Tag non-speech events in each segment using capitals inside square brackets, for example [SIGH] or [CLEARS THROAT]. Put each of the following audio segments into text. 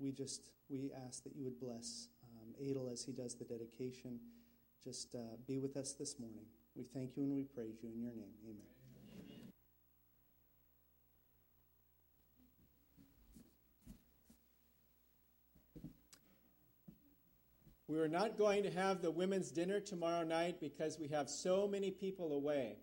we just we ask that you would bless um, Adel as he does the dedication. Just uh, be with us this morning. We thank you and we praise you in your name. Amen. We are not going to have the women's dinner tomorrow night because we have so many people away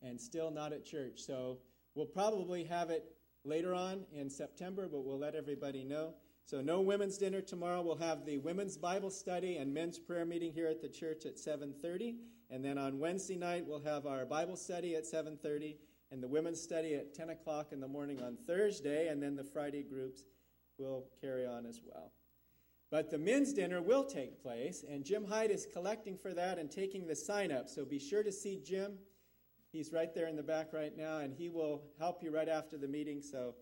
and still not at church. So we'll probably have it later on in September, but we'll let everybody know. So no women's dinner tomorrow. We'll have the women's Bible study and men's prayer meeting here at the church at 7:30, and then on Wednesday night we'll have our Bible study at 7:30 and the women's study at 10 o'clock in the morning on Thursday, and then the Friday groups will carry on as well. But the men's dinner will take place, and Jim Hyde is collecting for that and taking the sign up. So be sure to see Jim. He's right there in the back right now, and he will help you right after the meeting. So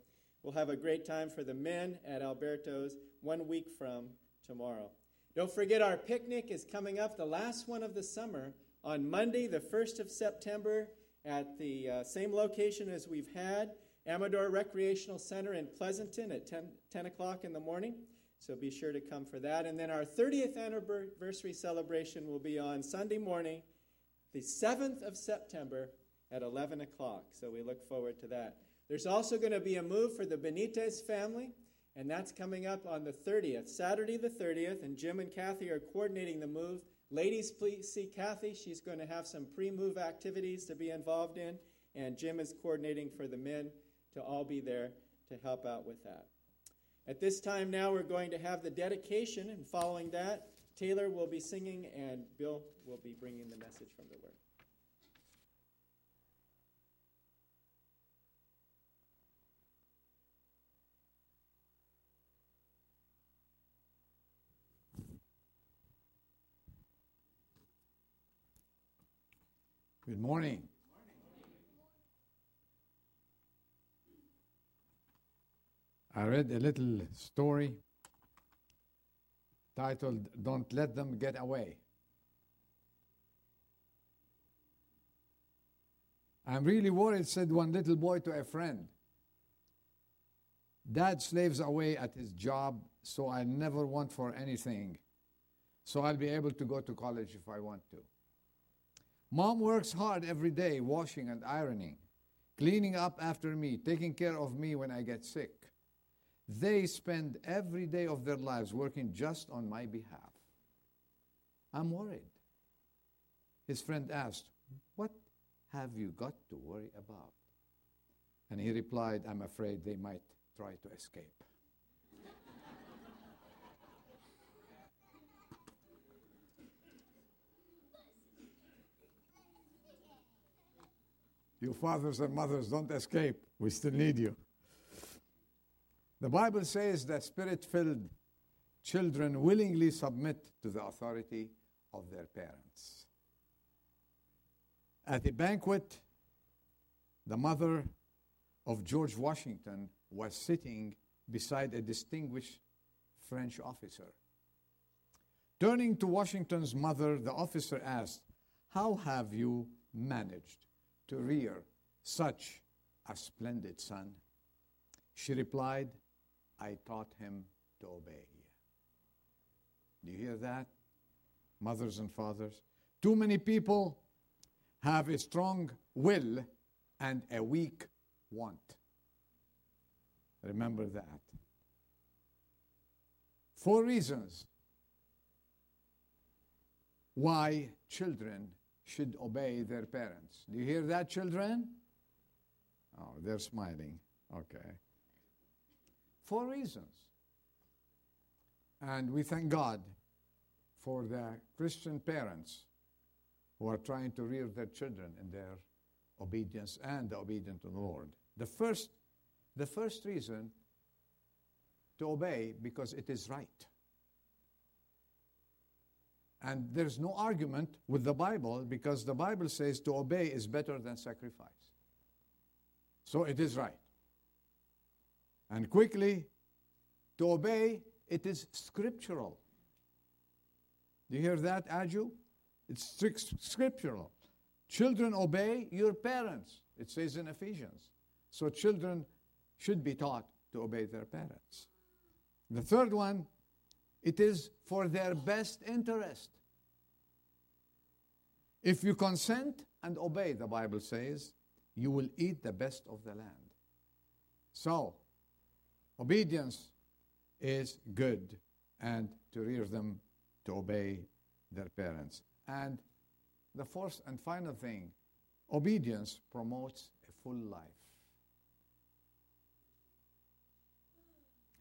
we'll have a great time for the men at Alberto's one week from tomorrow. Don't forget, our picnic is coming up, the last one of the summer, on Monday, the 1st of September, at the uh, same location as we've had Amador Recreational Center in Pleasanton at 10, 10 o'clock in the morning. So be sure to come for that. And then our 30th anniversary celebration will be on Sunday morning, the 7th of September at 11 o'clock. So we look forward to that. There's also going to be a move for the Benitez family, and that's coming up on the 30th, Saturday the 30th. And Jim and Kathy are coordinating the move. Ladies, please see Kathy. She's going to have some pre move activities to be involved in, and Jim is coordinating for the men to all be there to help out with that. At this time now, we're going to have the dedication, and following that, Taylor will be singing and Bill will be bringing the message from the Word. Good morning. I read a little story titled Don't Let Them Get Away. I'm really worried, said one little boy to a friend. Dad slaves away at his job, so I never want for anything. So I'll be able to go to college if I want to. Mom works hard every day, washing and ironing, cleaning up after me, taking care of me when I get sick. They spend every day of their lives working just on my behalf. I'm worried. His friend asked, What have you got to worry about? And he replied, I'm afraid they might try to escape. You fathers and mothers, don't escape. We still need you. The Bible says that spirit filled children willingly submit to the authority of their parents. At a banquet, the mother of George Washington was sitting beside a distinguished French officer. Turning to Washington's mother, the officer asked, How have you managed to rear such a splendid son? She replied, I taught him to obey. Do you hear that? Mothers and fathers. Too many people have a strong will and a weak want. Remember that. Four reasons why children should obey their parents. Do you hear that, children? Oh, they're smiling. Okay. Four reasons. And we thank God for the Christian parents who are trying to rear their children in their obedience and the obedience to the Lord. The first, the first reason to obey because it is right. And there's no argument with the Bible because the Bible says to obey is better than sacrifice. So it is right. And quickly, to obey, it is scriptural. Do you hear that, Aju? It's scriptural. Children obey your parents, it says in Ephesians. So children should be taught to obey their parents. The third one, it is for their best interest. If you consent and obey, the Bible says, you will eat the best of the land. So, obedience is good and to rear them to obey their parents. And the fourth and final thing obedience promotes a full life.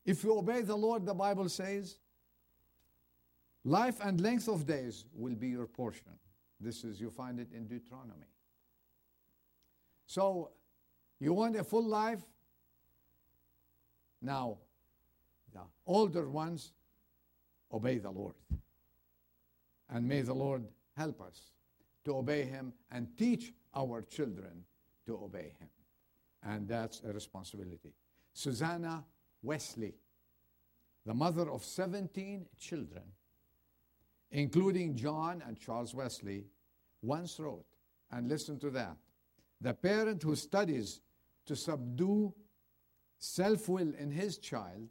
If you obey the Lord, the Bible says, life and length of days will be your portion. This is, you find it in Deuteronomy. So, you want a full life? Now, the older ones obey the Lord. And may the Lord help us to obey Him and teach our children to obey Him. And that's a responsibility. Susanna Wesley, the mother of 17 children, including John and Charles Wesley, once wrote, and listen to that the parent who studies to subdue self will in his child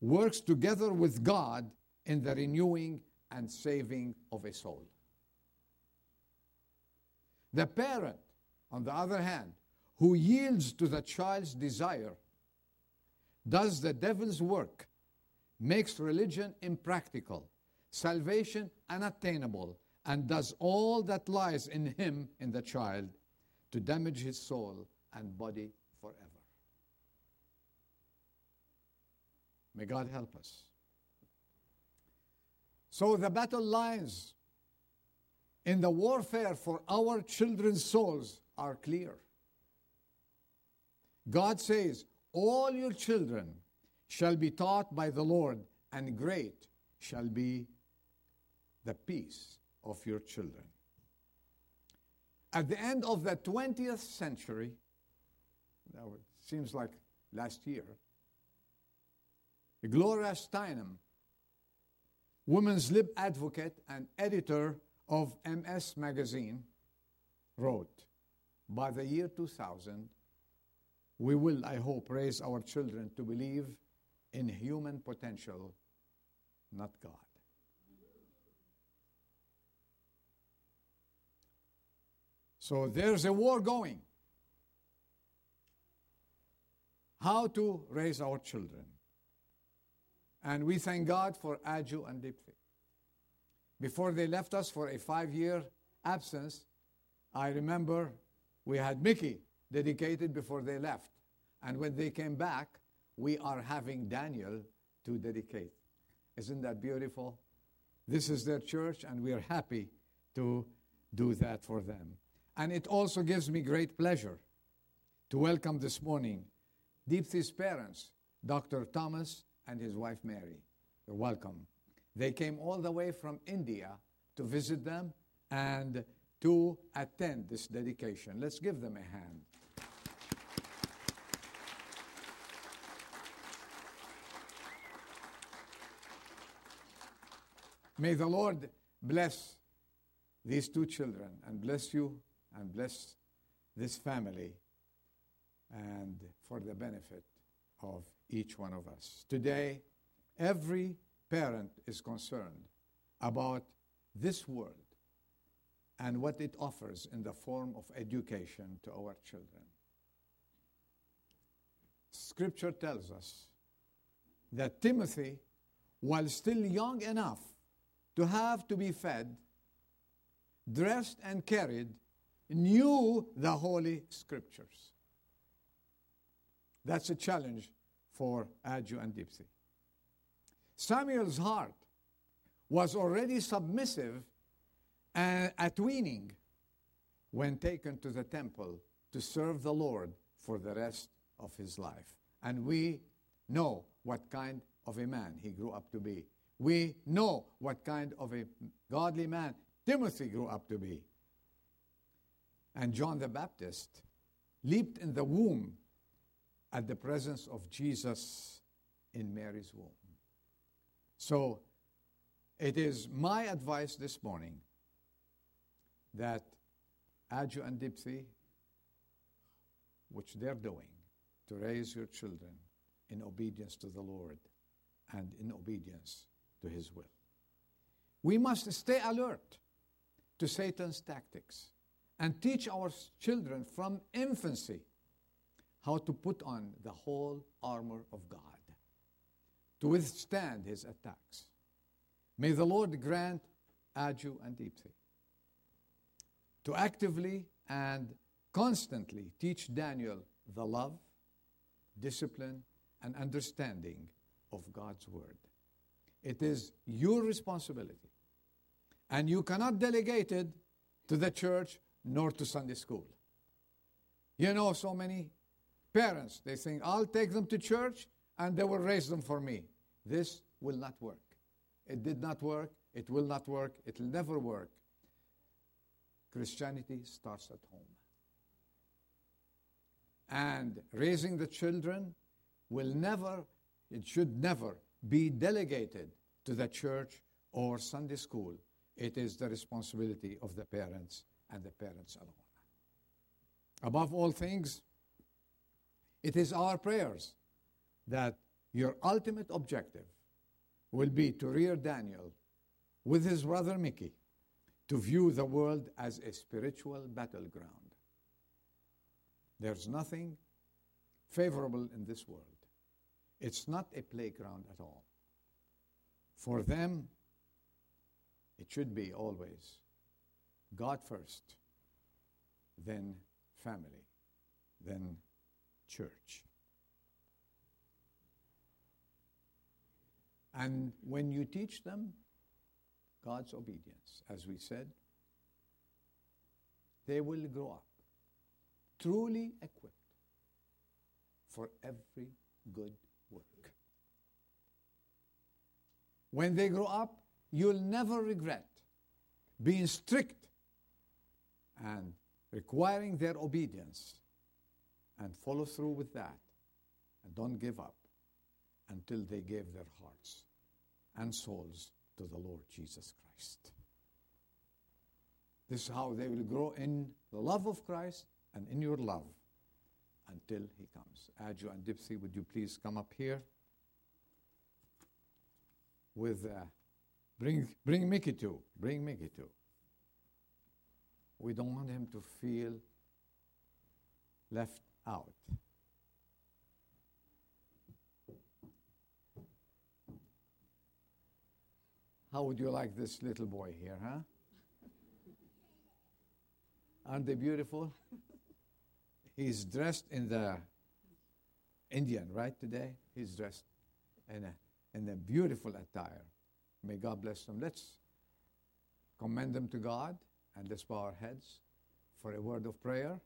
works together with God in the renewing and saving of a soul. The parent, on the other hand, who yields to the child's desire, does the devil's work, makes religion impractical, salvation unattainable, and does all that lies in him, in the child, to damage his soul and body forever. May God help us. So the battle lines in the warfare for our children's souls are clear. God says, All your children shall be taught by the Lord, and great shall be the peace of your children. At the end of the 20th century, now it seems like last year, Gloria Steinem, women's lib advocate and editor of MS Magazine, wrote, By the year 2000, we will, I hope, raise our children to believe in human potential, not God. So there's a war going. How to raise our children. And we thank God for Aju and Deepthi. Before they left us for a five year absence, I remember we had Mickey dedicated before they left. And when they came back, we are having Daniel to dedicate. Isn't that beautiful? This is their church, and we are happy to do that for them. And it also gives me great pleasure to welcome this morning Deepthi's parents, Dr. Thomas and his wife Mary. You're welcome. They came all the way from India to visit them and to attend this dedication. Let's give them a hand. May the Lord bless these two children and bless you and bless this family and for the benefit of each one of us. Today, every parent is concerned about this world and what it offers in the form of education to our children. Scripture tells us that Timothy, while still young enough to have to be fed, dressed, and carried, knew the Holy Scriptures. That's a challenge for Aju and Deepthi. Samuel's heart was already submissive at weaning when taken to the temple to serve the Lord for the rest of his life. And we know what kind of a man he grew up to be. We know what kind of a godly man Timothy grew up to be and John the Baptist leaped in the womb at the presence of Jesus in Mary's womb. So it is my advice this morning that Aju and Deepthi, which they're doing to raise your children, in obedience to the Lord and in obedience to His will. We must stay alert to Satan's tactics and teach our children from infancy how to put on the whole armor of God to withstand his attacks. May the Lord grant Aju and Deepthi to actively and constantly teach Daniel the love, discipline, and understanding of God's Word. It is your responsibility, and you cannot delegate it to the church nor to Sunday school. You know, so many parents, they think, I'll take them to church and they will raise them for me. This will not work. It did not work. It will not work. It will never work. Christianity starts at home. And raising the children will never, it should never be delegated to the church or Sunday school. It is the responsibility of the parents and the parents alone. Above all things, it is our prayers that your ultimate objective will be to rear Daniel with his brother Mickey to view the world as a spiritual battleground. There's nothing favorable in this world. It's not a playground at all. For them, it should be always God first, then family, then church. And when you teach them God's obedience, as we said, they will grow up truly equipped for every good work. When they grow up, you'll never regret being strict and requiring their obedience and follow through with that and don't give up until they gave their hearts and souls to the Lord Jesus Christ. This is how they will grow in the love of Christ and in your love until he comes. Aju and Deepthi, would you please come up here? With uh, bring bring Mickey too. Bring Mickey too. We don't want him to feel left out. How would you like this little boy here, huh? Aren't they beautiful? He's dressed in the Indian, right, today? He's dressed in a, in a beautiful attire. May God bless them. Let's commend them to God and let's bow our heads for a word of prayer.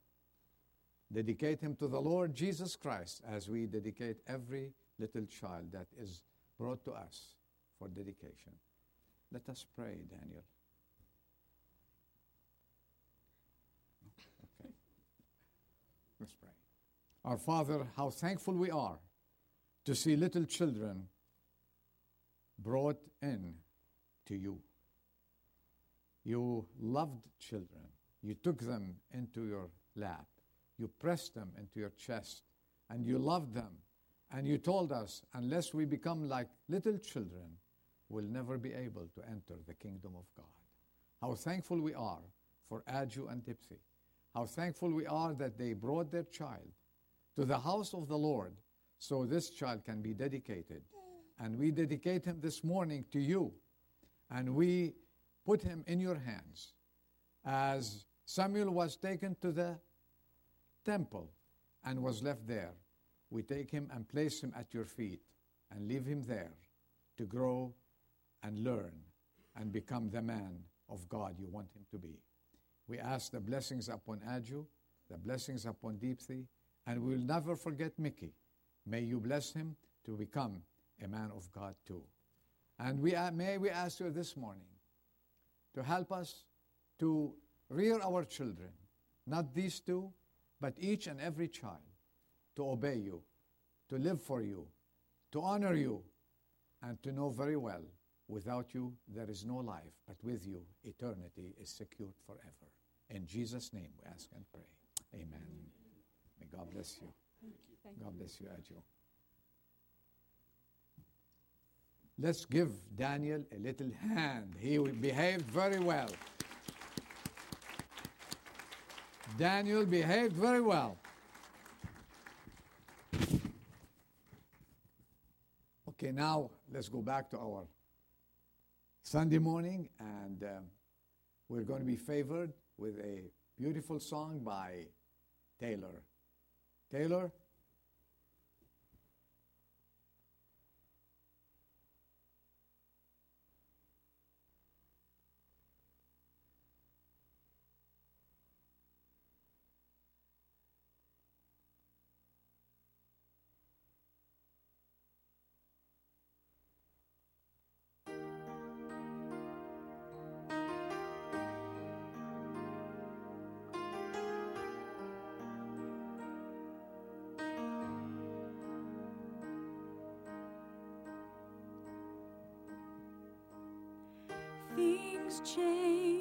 Dedicate him to the Lord Jesus Christ as we dedicate every little child that is brought to us for dedication. Let us pray, Daniel. Okay. Let's pray. Our Father, how thankful we are to see little children brought in to you. You loved children. You took them into your lap. You pressed them into your chest. And you loved them. And you told us, unless we become like little children, we'll never be able to enter the kingdom of God. How thankful we are for Aju and Deepthi. How thankful we are that they brought their child to the house of the Lord so this child can be dedicated. And we dedicate him this morning to you. And we put him in your hands. As Samuel was taken to the temple and was left there, we take him and place him at your feet and leave him there to grow and learn and become the man of God you want him to be. We ask the blessings upon Aju, the blessings upon Deepthi, and we will never forget Mickey. May you bless him to become a man of God too. And we, may we ask you this morning to help us to rear our children, not these two, but each and every child, to obey you, to live for you, to honor you, and to know very well without you there is no life, but with you eternity is secured forever. In Jesus' name we ask and pray. Amen. May God bless you. God bless you, Aju. Let's give Daniel a little hand. He behaved very well. Daniel behaved very well. Okay, now let's go back to our Sunday morning, and um, we're going to be favored with a beautiful song by Taylor. Taylor, things change.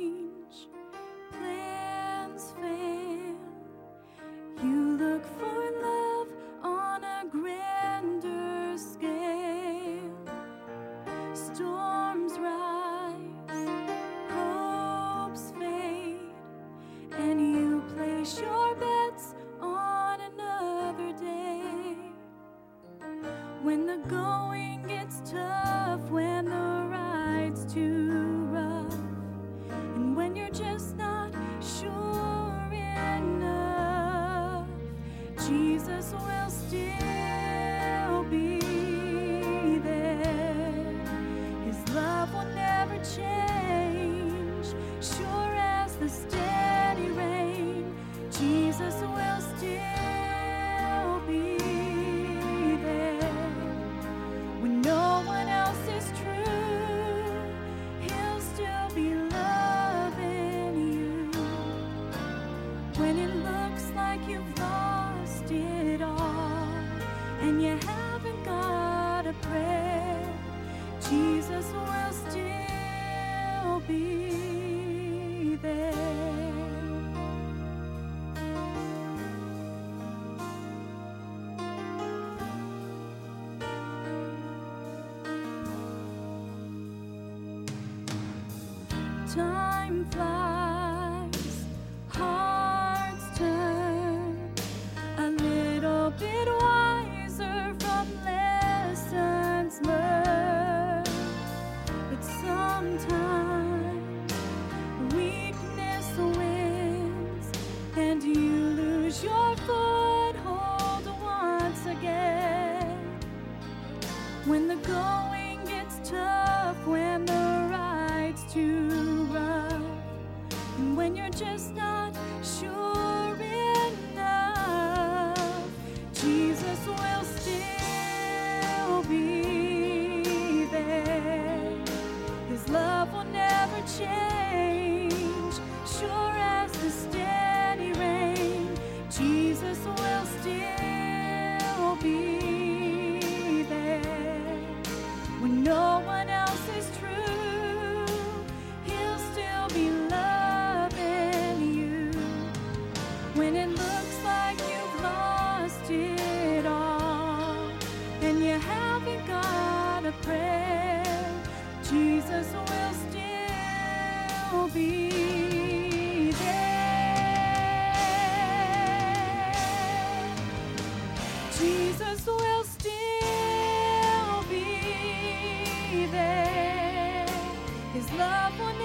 love one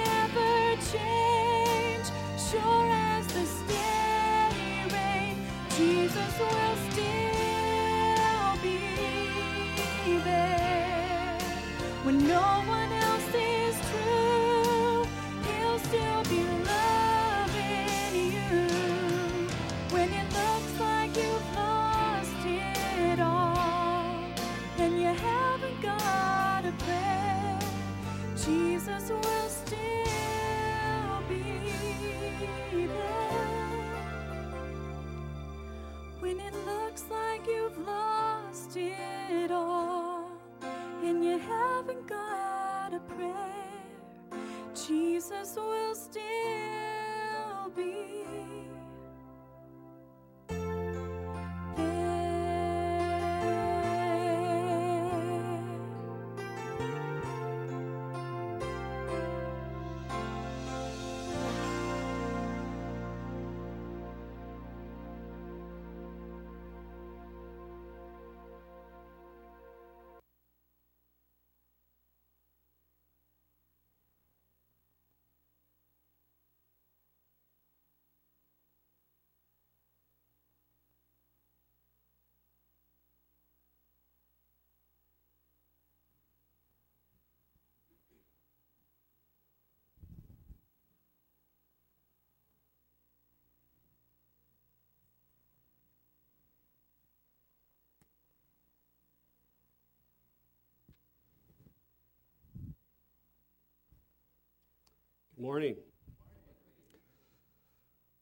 Morning.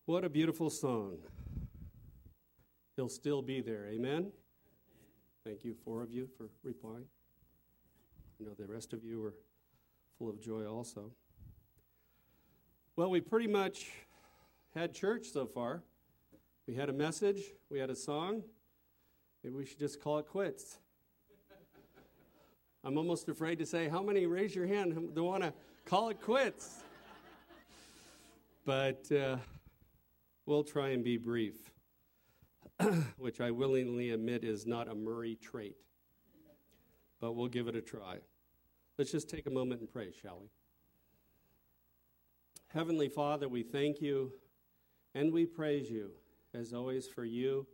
What a beautiful song. He'll still be there. Amen? Thank you, four of you, for replying. I know the rest of you were full of joy also. Well, we pretty much had church so far. We had a message, we had a song. Maybe we should just call it quits. I'm almost afraid to say, how many raise your hand who want to call it quits? But uh, we'll try and be brief, [CLEARS THROAT] which I willingly admit is not a Murray trait. But we'll give it a try. Let's just take a moment and pray, shall we? Heavenly Father, we thank you and we praise you, as always, for you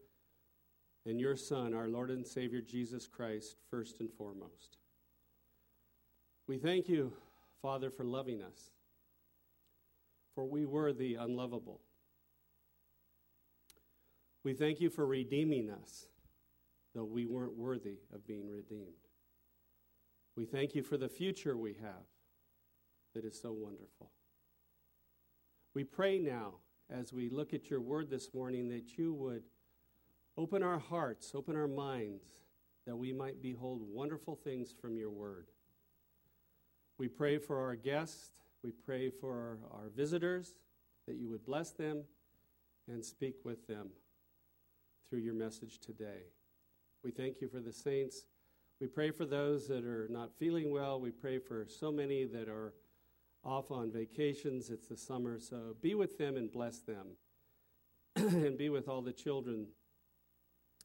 and your Son, our Lord and Savior Jesus Christ, first and foremost. We thank you, Father, for loving us, for we were the unlovable. We thank you for redeeming us, though we weren't worthy of being redeemed. We thank you for the future we have that is so wonderful. We pray now, as we look at your word this morning, that you would open our hearts, open our minds, that we might behold wonderful things from your word. We pray for our guests. We pray for our, visitors, that you would bless them and speak with them through your message today. We thank you for the saints. We pray for those that are not feeling well. We pray for so many that are off on vacations. It's the summer, so be with them and bless them. [CLEARS THROAT] and be with all the children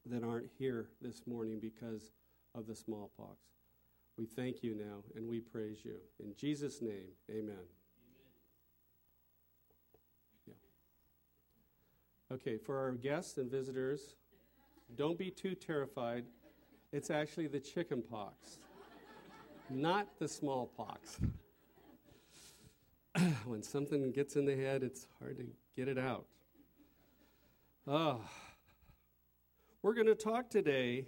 that aren't here this morning because of the smallpox. We thank you now and we praise you. In Jesus' name, amen. Yeah. Okay, for our guests and visitors, don't be too terrified. It's actually the chicken pox, not the smallpox. [COUGHS] when something gets in the head, it's hard to get it out. Oh. We're going to talk today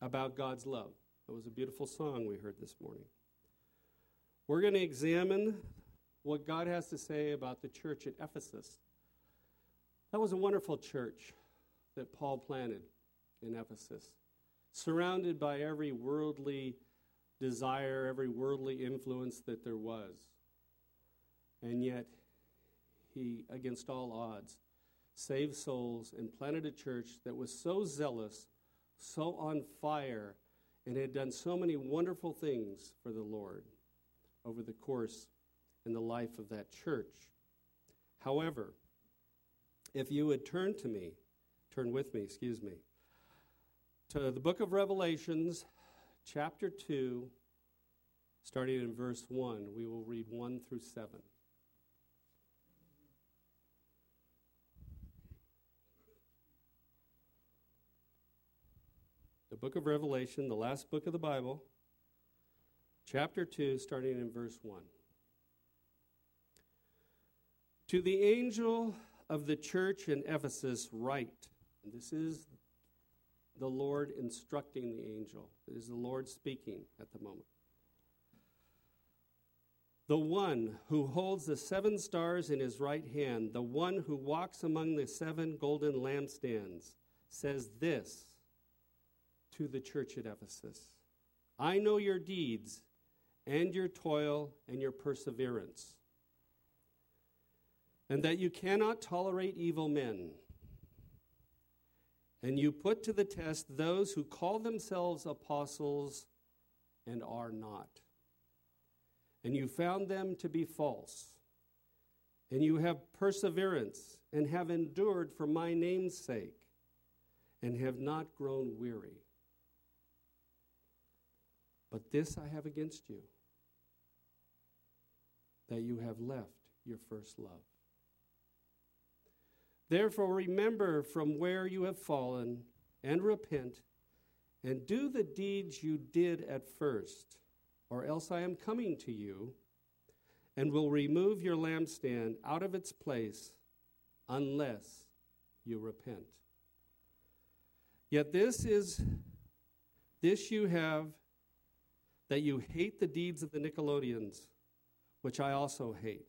about God's love. That was a beautiful song we heard this morning. We're going to examine what God has to say about the church at Ephesus. That was a wonderful church that Paul planted in Ephesus, surrounded by every worldly desire, every worldly influence that there was. And yet, he, against all odds, saved souls and planted a church that was so zealous, so on fire, and had done so many wonderful things for the Lord over the course in the life of that church. However, if you would turn to me, turn with me, excuse me, to the book of Revelations, chapter 2, starting in verse 1, we will read 1 through 7. Book of Revelation, the last book of the Bible, chapter 2, starting in verse 1. To the angel of the church in Ephesus, write. And this is the Lord instructing the angel. It is the Lord speaking at the moment. The one who holds the seven stars in his right hand, the one who walks among the seven golden lampstands, says this to the church at Ephesus I know your deeds and your toil and your perseverance, and that you cannot tolerate evil men. And you put to the test those who call themselves apostles and are not. And you found them to be false. And you have perseverance and have endured for my name's sake and have not grown weary. But this I have against you that you have left your first love. Therefore, remember from where you have fallen and repent and do the deeds you did at first, or else I am coming to you and will remove your lampstand out of its place unless you repent. Yet this is this you have that you hate the deeds of the Nicolaitans, which I also hate.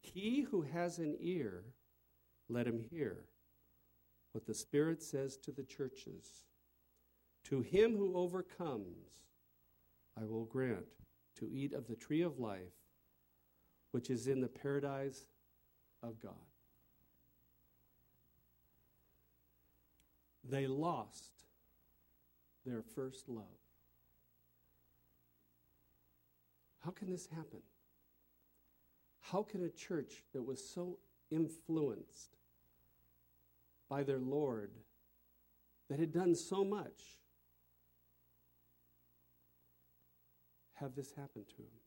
He who has an ear, let him hear what the Spirit says to the churches. To him who overcomes, I will grant to eat of the tree of life, which is in the paradise of God. They lost their first love. How can this happen? How can a church that was so influenced by their Lord, that had done so much, have this happen to him?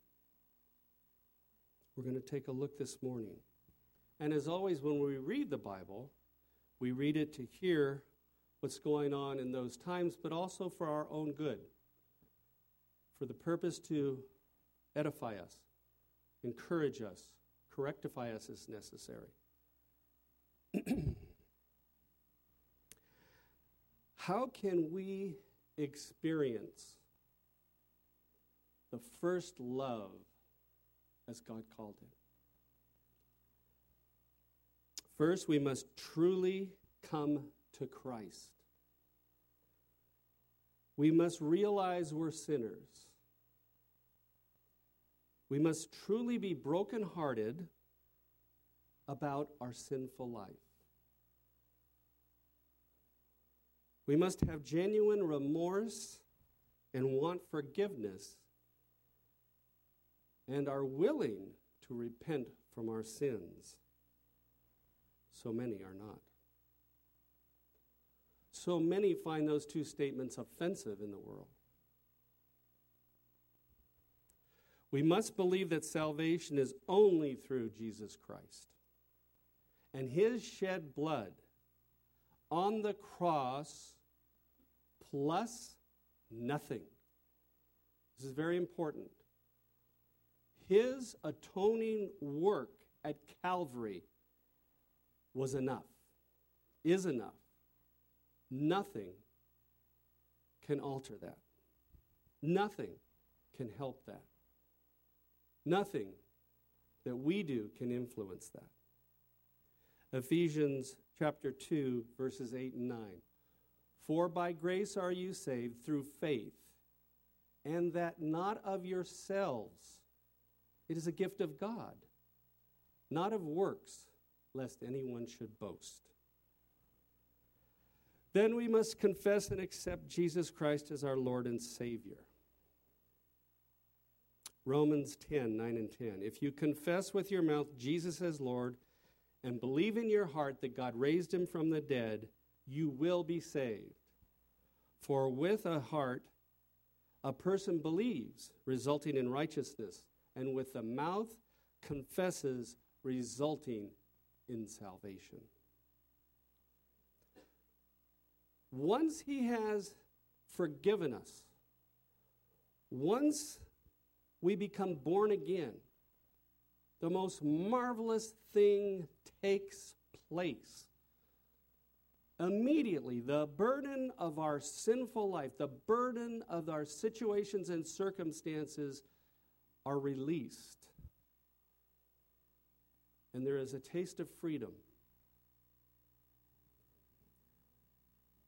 We're going to take a look this morning. And as always, when we read the Bible, we read it to hear what's going on in those times, but also for our own good, for the purpose to edify us, encourage us, correctify us as necessary. [CLEARS THROAT] How can we experience the first love as God called it? First, we must truly come to Christ. We must realize we're sinners. We must truly be brokenhearted about our sinful life. We must have genuine remorse and want forgiveness and are willing to repent from our sins. So many are not. So many find those two statements offensive in the world. We must believe that salvation is only through Jesus Christ. And his shed blood on the cross plus nothing. This is very important. His atoning work at Calvary was enough, is enough. Nothing can alter that. Nothing can help that. Nothing that we do can influence that. Ephesians chapter 2, verses 8 and 9. For by grace are you saved through faith, and that not of yourselves. It is a gift of God, not of works, lest anyone should boast. Then we must confess and accept Jesus Christ as our Lord and Savior. Romans 10 9 and 10. If you confess with your mouth Jesus as Lord and believe in your heart that God raised him from the dead, you will be saved. For with a heart a person believes, resulting in righteousness, and with the mouth confesses, resulting in salvation. Once he has forgiven us, once we become born again, the most marvelous thing takes place. Immediately, the burden of our sinful life, the burden of our situations and circumstances are released. And there is a taste of freedom.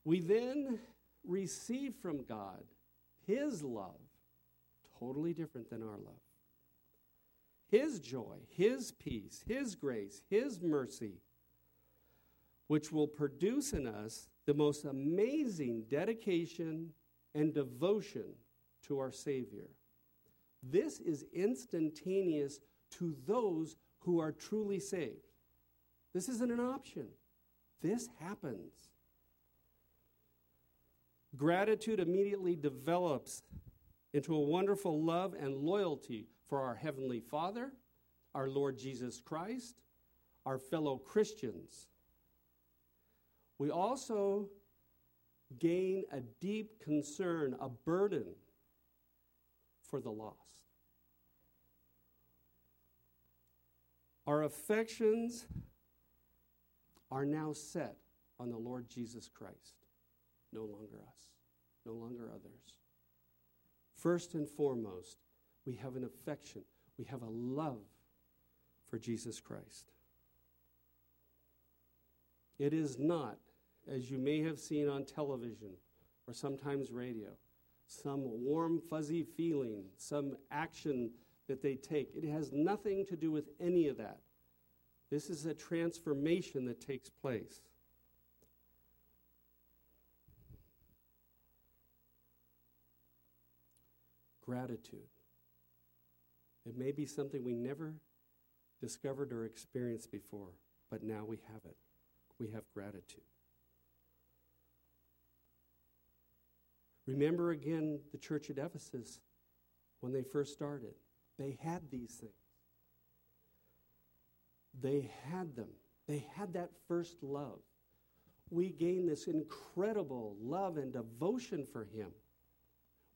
We then receive from God His love totally different than our love. His joy, His peace, His grace, His mercy, which will produce in us the most amazing dedication and devotion to our Savior. This is instantaneous to those who are truly saved. This isn't an option, this happens. Gratitude immediately develops into a wonderful love and loyalty for our Heavenly Father, our Lord Jesus Christ, our fellow Christians. We also gain a deep concern, a burden for the lost. Our affections are now set on the Lord Jesus Christ, no longer us, no longer others. First and foremost, we have an affection, we have a love for Jesus Christ. It is not, as you may have seen on television or sometimes radio, some warm, fuzzy feeling, some action that they take. It has nothing to do with any of that. This is a transformation that takes place. Gratitude. It may be something we never discovered or experienced before, but now we have it. We have gratitude. Remember again the church at Ephesus when they first started. They had these things. They had them. They had that first love. We gain this incredible love and devotion for Him.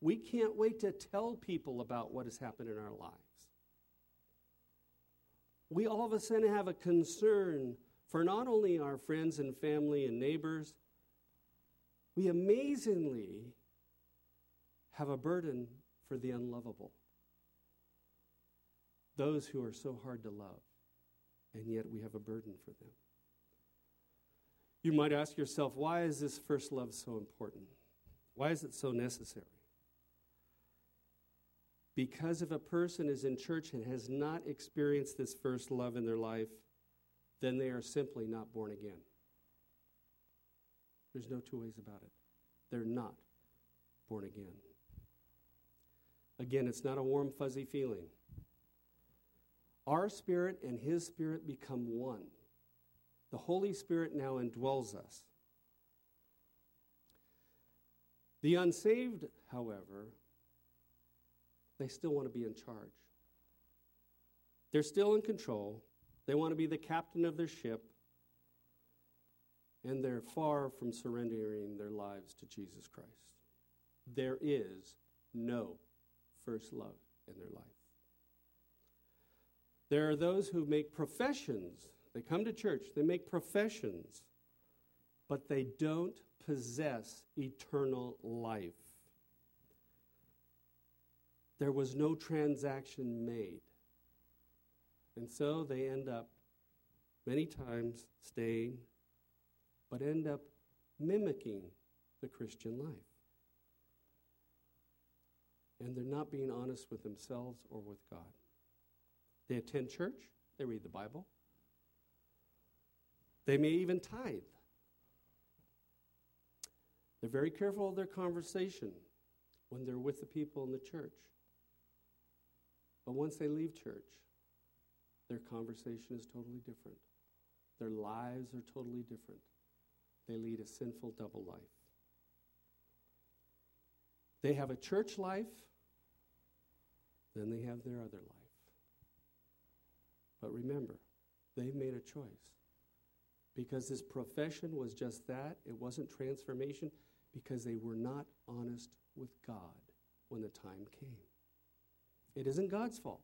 We can't wait to tell people about what has happened in our lives. We all of a sudden have a concern for not only our friends and family and neighbors, we amazingly have a burden for the unlovable. Those who are so hard to love, and yet we have a burden for them. You might ask yourself, why is this first love so important? Why is it so necessary? Because if a person is in church and has not experienced this first love in their life, then they are simply not born again. There's no two ways about it. They're not born again. Again, it's not a warm, fuzzy feeling. Our spirit and His spirit become one. The Holy Spirit now indwells us. The unsaved, however, they still want to be in charge. They're still in control. They want to be the captain of their ship. And they're far from surrendering their lives to Jesus Christ. There is no first love in their life. There are those who make professions. They come to church, they make professions, but they don't possess eternal life. There was no transaction made. And so they end up many times staying, but end up mimicking the Christian life. And they're not being honest with themselves or with God. They attend church, they read the Bible, they may even tithe. They're very careful of their conversation when they're with the people in the church. But once they leave church, their conversation is totally different. Their lives are totally different. They lead a sinful double life. They have a church life, then they have their other life. But remember, they've made a choice. Because this profession was just that, it wasn't transformation, because they were not honest with God when the time came. It isn't God's fault.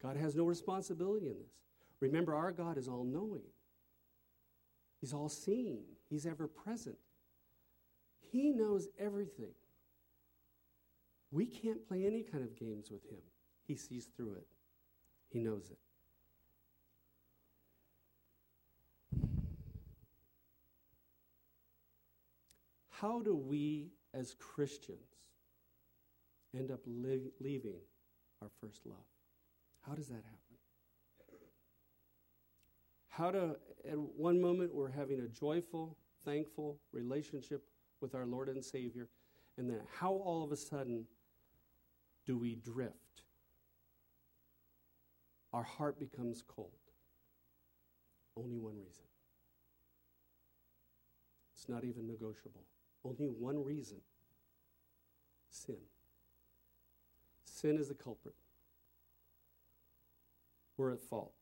God has no responsibility in this. Remember, our God is all knowing, He's all seeing, He's ever present. He knows everything. We can't play any kind of games with Him, He sees through it, He knows it. How do we as Christians end up li- leaving our first love? How does that happen? How to, at one moment, we're having a joyful, thankful relationship with our Lord and Savior, and then how all of a sudden do we drift? Our heart becomes cold. Only one reason. It's not even negotiable. Only one reason sin. Sin is the culprit. We're at fault.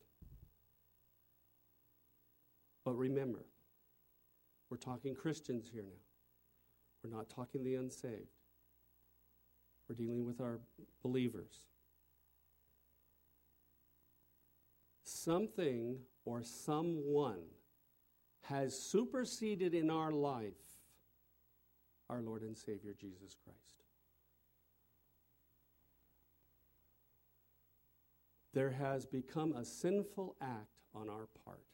But remember, we're talking Christians here now. We're not talking the unsaved. We're dealing with our believers. Something or someone has superseded in our life our Lord and Savior Jesus Christ. There has become a sinful act on our part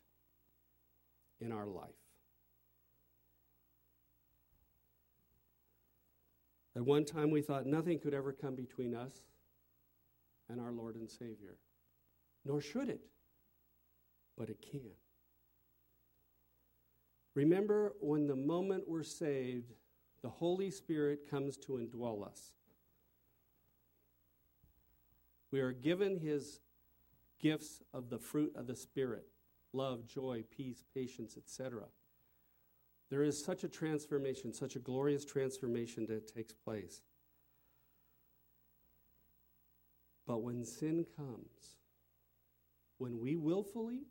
in our life. At one time, we thought nothing could ever come between us and our Lord and Savior, nor should it, but it can. Remember, when the moment we're saved, the Holy Spirit comes to indwell us. We are given His gifts of the fruit of the Spirit love, joy, peace, patience, etc. There is such a transformation, such a glorious transformation that takes place. But when sin comes, when we willfully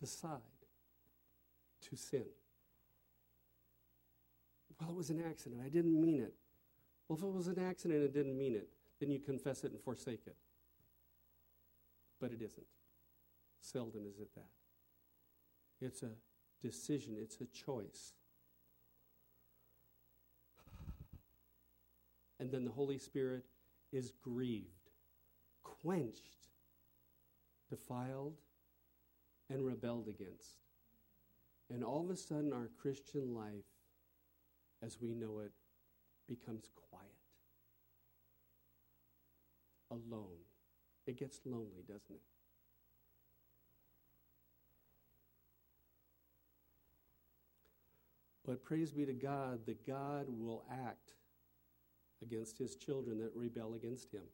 decide to sin, well, it was an accident. I didn't mean it. Well, if it was an accident and didn't mean it, then you confess it and forsake it. But it isn't. Seldom is it that. It's a decision, it's a choice. And then the Holy Spirit is grieved, quenched, defiled, and rebelled against. And all of a sudden, our Christian life, as we know it, becomes quiet, alone. It gets lonely, doesn't it? But praise be to God that God will act against his children that rebel against him.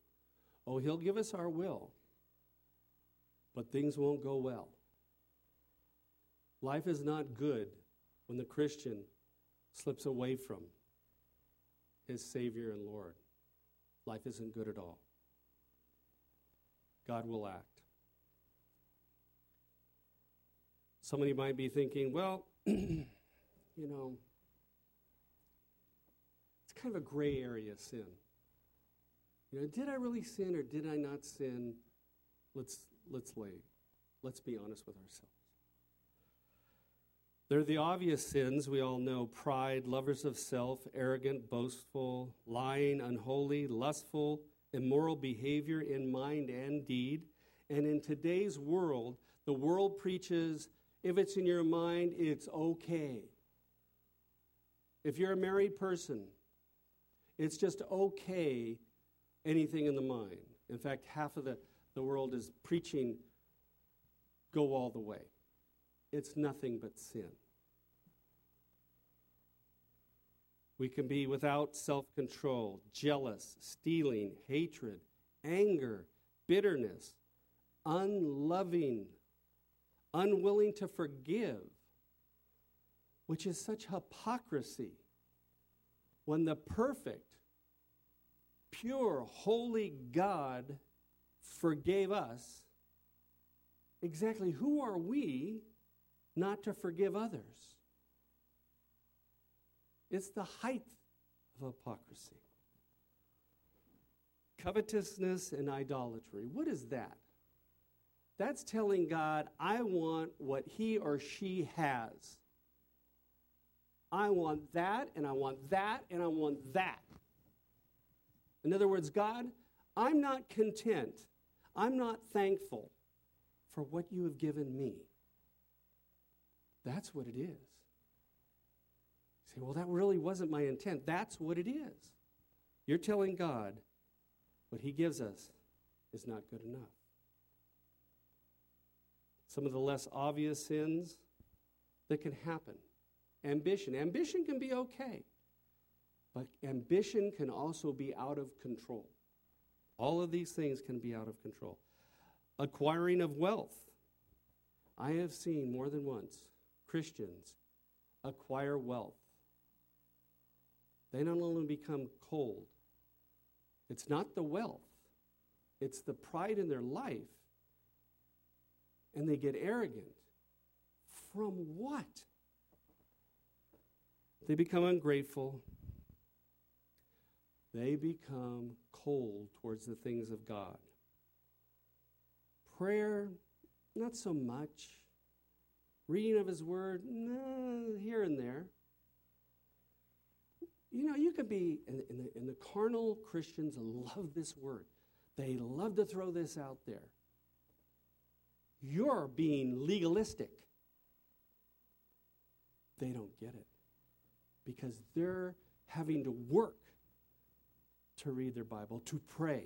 Oh, he'll give us our will, but things won't go well. Life is not good when the Christian slips away from his Savior and Lord. Life isn't good at all. God will act. Somebody might be thinking, well, [CLEARS THROAT] you know, it's kind of a gray area sin. You know, did I really sin or did I not sin? Let's let's lay, let's be honest with ourselves. There are the obvious sins we all know pride, lovers of self, arrogant, boastful, lying, unholy, lustful, immoral behavior in mind and deed. And in today's world, the world preaches if it's in your mind, it's okay. If you're a married person, it's just okay anything in the mind. In fact, half of the, the world is preaching go all the way. It's nothing but sin. We can be without self control, jealous, stealing, hatred, anger, bitterness, unloving, unwilling to forgive, which is such hypocrisy when the perfect, pure, holy God forgave us. Exactly who are we not to forgive others? It's the height of hypocrisy. Covetousness and idolatry. What is that? That's telling God, I want what he or she has. I want that, and I want that, and I want that. In other words, God, I'm not content. I'm not thankful for what you have given me. That's what it is. Say, well, that really wasn't my intent. That's what it is. You're telling God what He gives us is not good enough. Some of the less obvious sins that can happen ambition. Ambition can be okay, but ambition can also be out of control. All of these things can be out of control. Acquiring of wealth. I have seen more than once Christians acquire wealth. They not only become cold, it's not the wealth, it's the pride in their life, and they get arrogant. From what? They become ungrateful. They become cold towards the things of God. Prayer, not so much. Reading of His Word, no, here and there. You know, you could be, and, the, and the carnal Christians love this word. They love to throw this out there. You're being legalistic. They don't get it because they're having to work to read their Bible, to pray.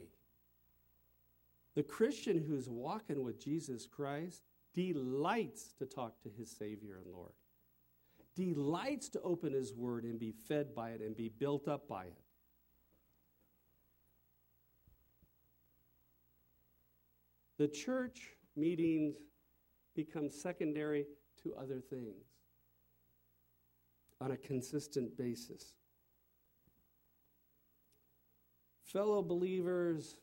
The Christian who's walking with Jesus Christ delights to talk to his Savior and Lord, delights to open his word and be fed by it and be built up by it. The church meetings become secondary to other things on a consistent basis. Fellow believers,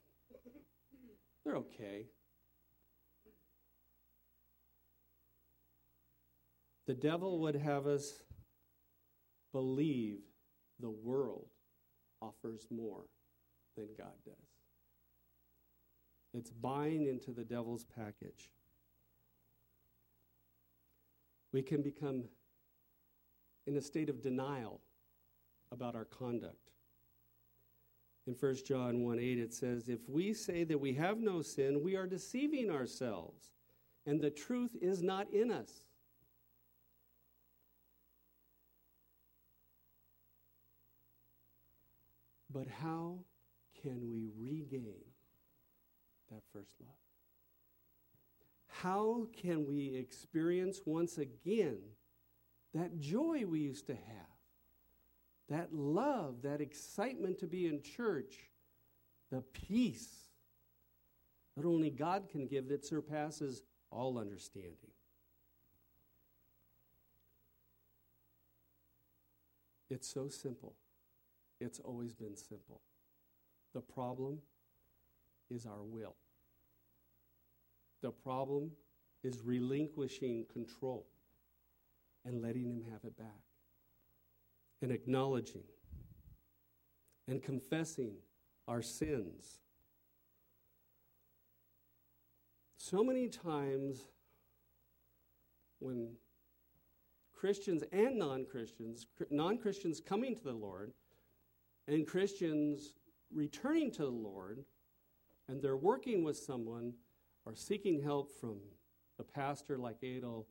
they're okay. The devil would have us believe the world offers more than God does. It's buying into the devil's package. We can become in a state of denial about our conduct. In 1 John 1 8, it says, If we say that we have no sin, we are deceiving ourselves, and the truth is not in us. But how can we regain that first love? How can we experience once again that joy we used to have? That love, that excitement to be in church, the peace that only God can give that surpasses all understanding. It's so simple. It's always been simple. The problem is our will. The problem is relinquishing control and letting Him have it back, and acknowledging and confessing our sins. So many times when Christians and non Christians, non Christians coming to the Lord, and Christians returning to the Lord, and they're working with someone or seeking help from a pastor like Adel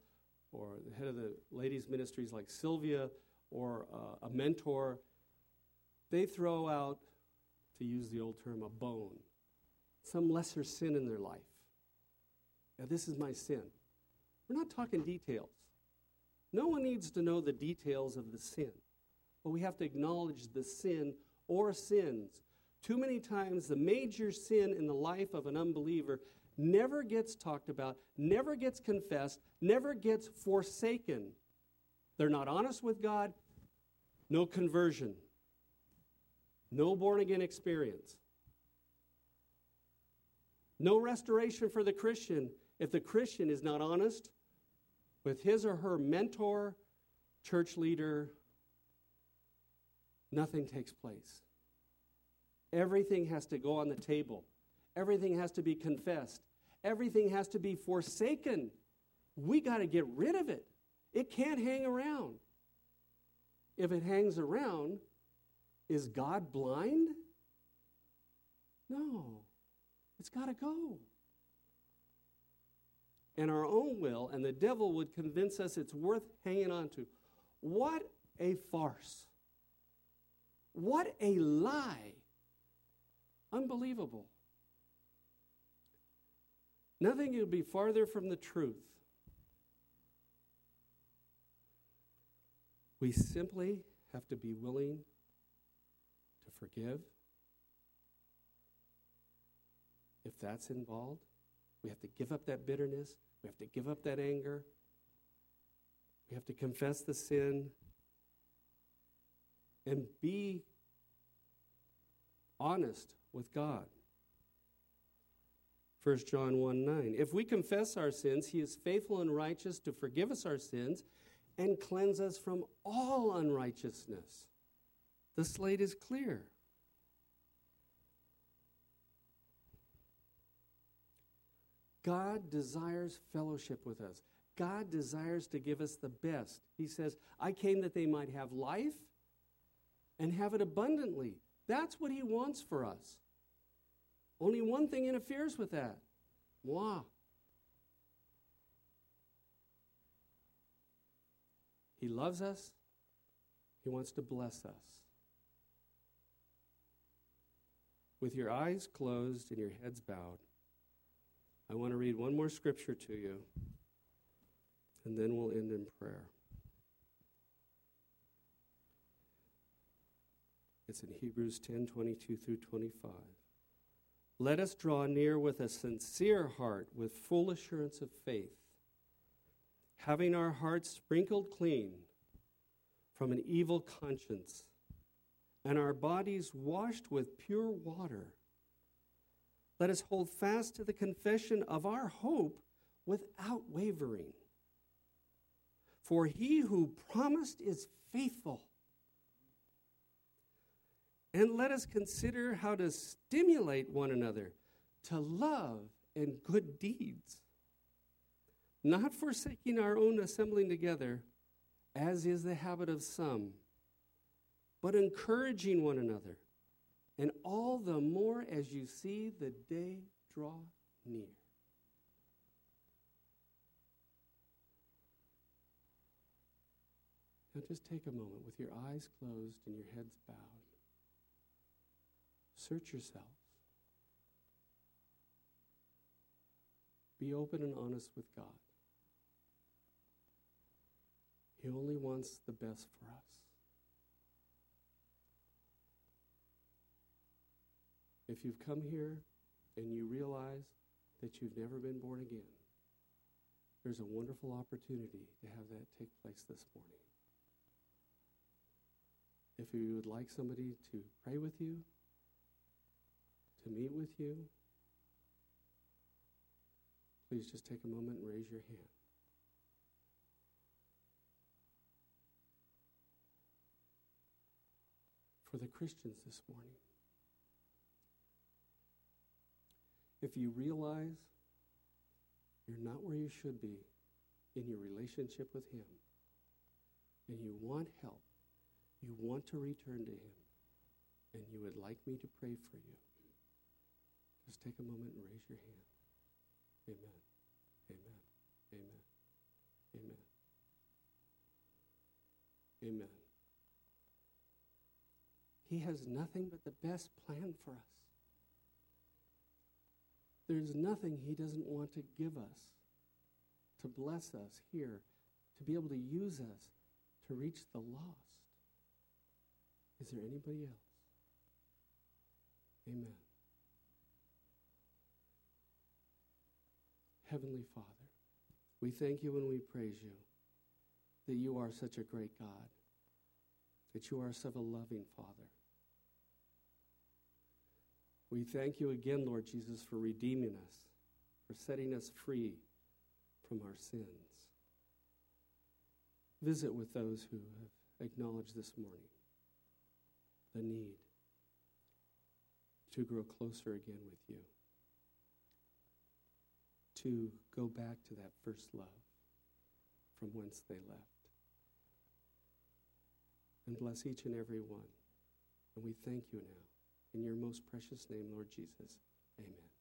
or the head of the ladies' ministries like Sylvia or uh, a mentor, they throw out, to use the old term, a bone, some lesser sin in their life. Now, this is my sin. We're not talking details. No one needs to know the details of the sin, but we have to acknowledge the sin or sins. Too many times, the major sin in the life of an unbeliever never gets talked about, never gets confessed, never gets forsaken. They're not honest with God, no conversion, no born again experience, no restoration for the Christian if the Christian is not honest with his or her mentor, church leader. Nothing takes place. Everything has to go on the table. Everything has to be confessed. Everything has to be forsaken. We got to get rid of it. It can't hang around. If it hangs around, is God blind? No. It's got to go. And our own will, and the devil would convince us it's worth hanging on to. What a farce. What a lie. Unbelievable. Nothing could be farther from the truth. We simply have to be willing to forgive. If that's involved, we have to give up that bitterness. We have to give up that anger. We have to confess the sin and be honest with God. 1 John 1 9. If we confess our sins, he is faithful and righteous to forgive us our sins and cleanse us from all unrighteousness. The slate is clear. God desires fellowship with us. God desires to give us the best. He says, I came that they might have life and have it abundantly. That's what He wants for us. Only one thing interferes with that moi. He loves us, He wants to bless us. With your eyes closed and your heads bowed, I want to read one more scripture to you, and then we'll end in prayer. It's in Hebrews 10 22 through 25. Let us draw near with a sincere heart, with full assurance of faith, having our hearts sprinkled clean from an evil conscience, and our bodies washed with pure water. Let us hold fast to the confession of our hope without wavering. For he who promised is faithful. And let us consider how to stimulate one another to love and good deeds, not forsaking our own assembling together, as is the habit of some, but encouraging one another, and all the more as you see the day draw near. Now just take a moment with your eyes closed and your heads bowed. Search yourselves. Be open and honest with God. He only wants the best for us. If you've come here and you realize that you've never been born again, there's a wonderful opportunity to have that take place this morning. If you would like somebody to pray with you, to meet with you, please just take a moment and raise your hand. For the Christians this morning, if you realize you're not where you should be in your relationship with Him, and you want help, you want to return to Him, and you would like me to pray for you, just take a moment and raise your hand. Amen. Amen. Amen. Amen. Amen. He has nothing but the best plan for us. There's nothing He doesn't want to give us, to bless us here, to be able to use us to reach the lost. Is there anybody else? Amen. Heavenly Father, we thank you and we praise you that you are such a great God, that you are such a loving Father. We thank you again, Lord Jesus, for redeeming us, for setting us free from our sins. Visit with those who have acknowledged this morning the need to grow closer again with you to go back to that first love from whence they left. And bless each and every one. And we thank you now. In your most precious name, Lord Jesus. Amen.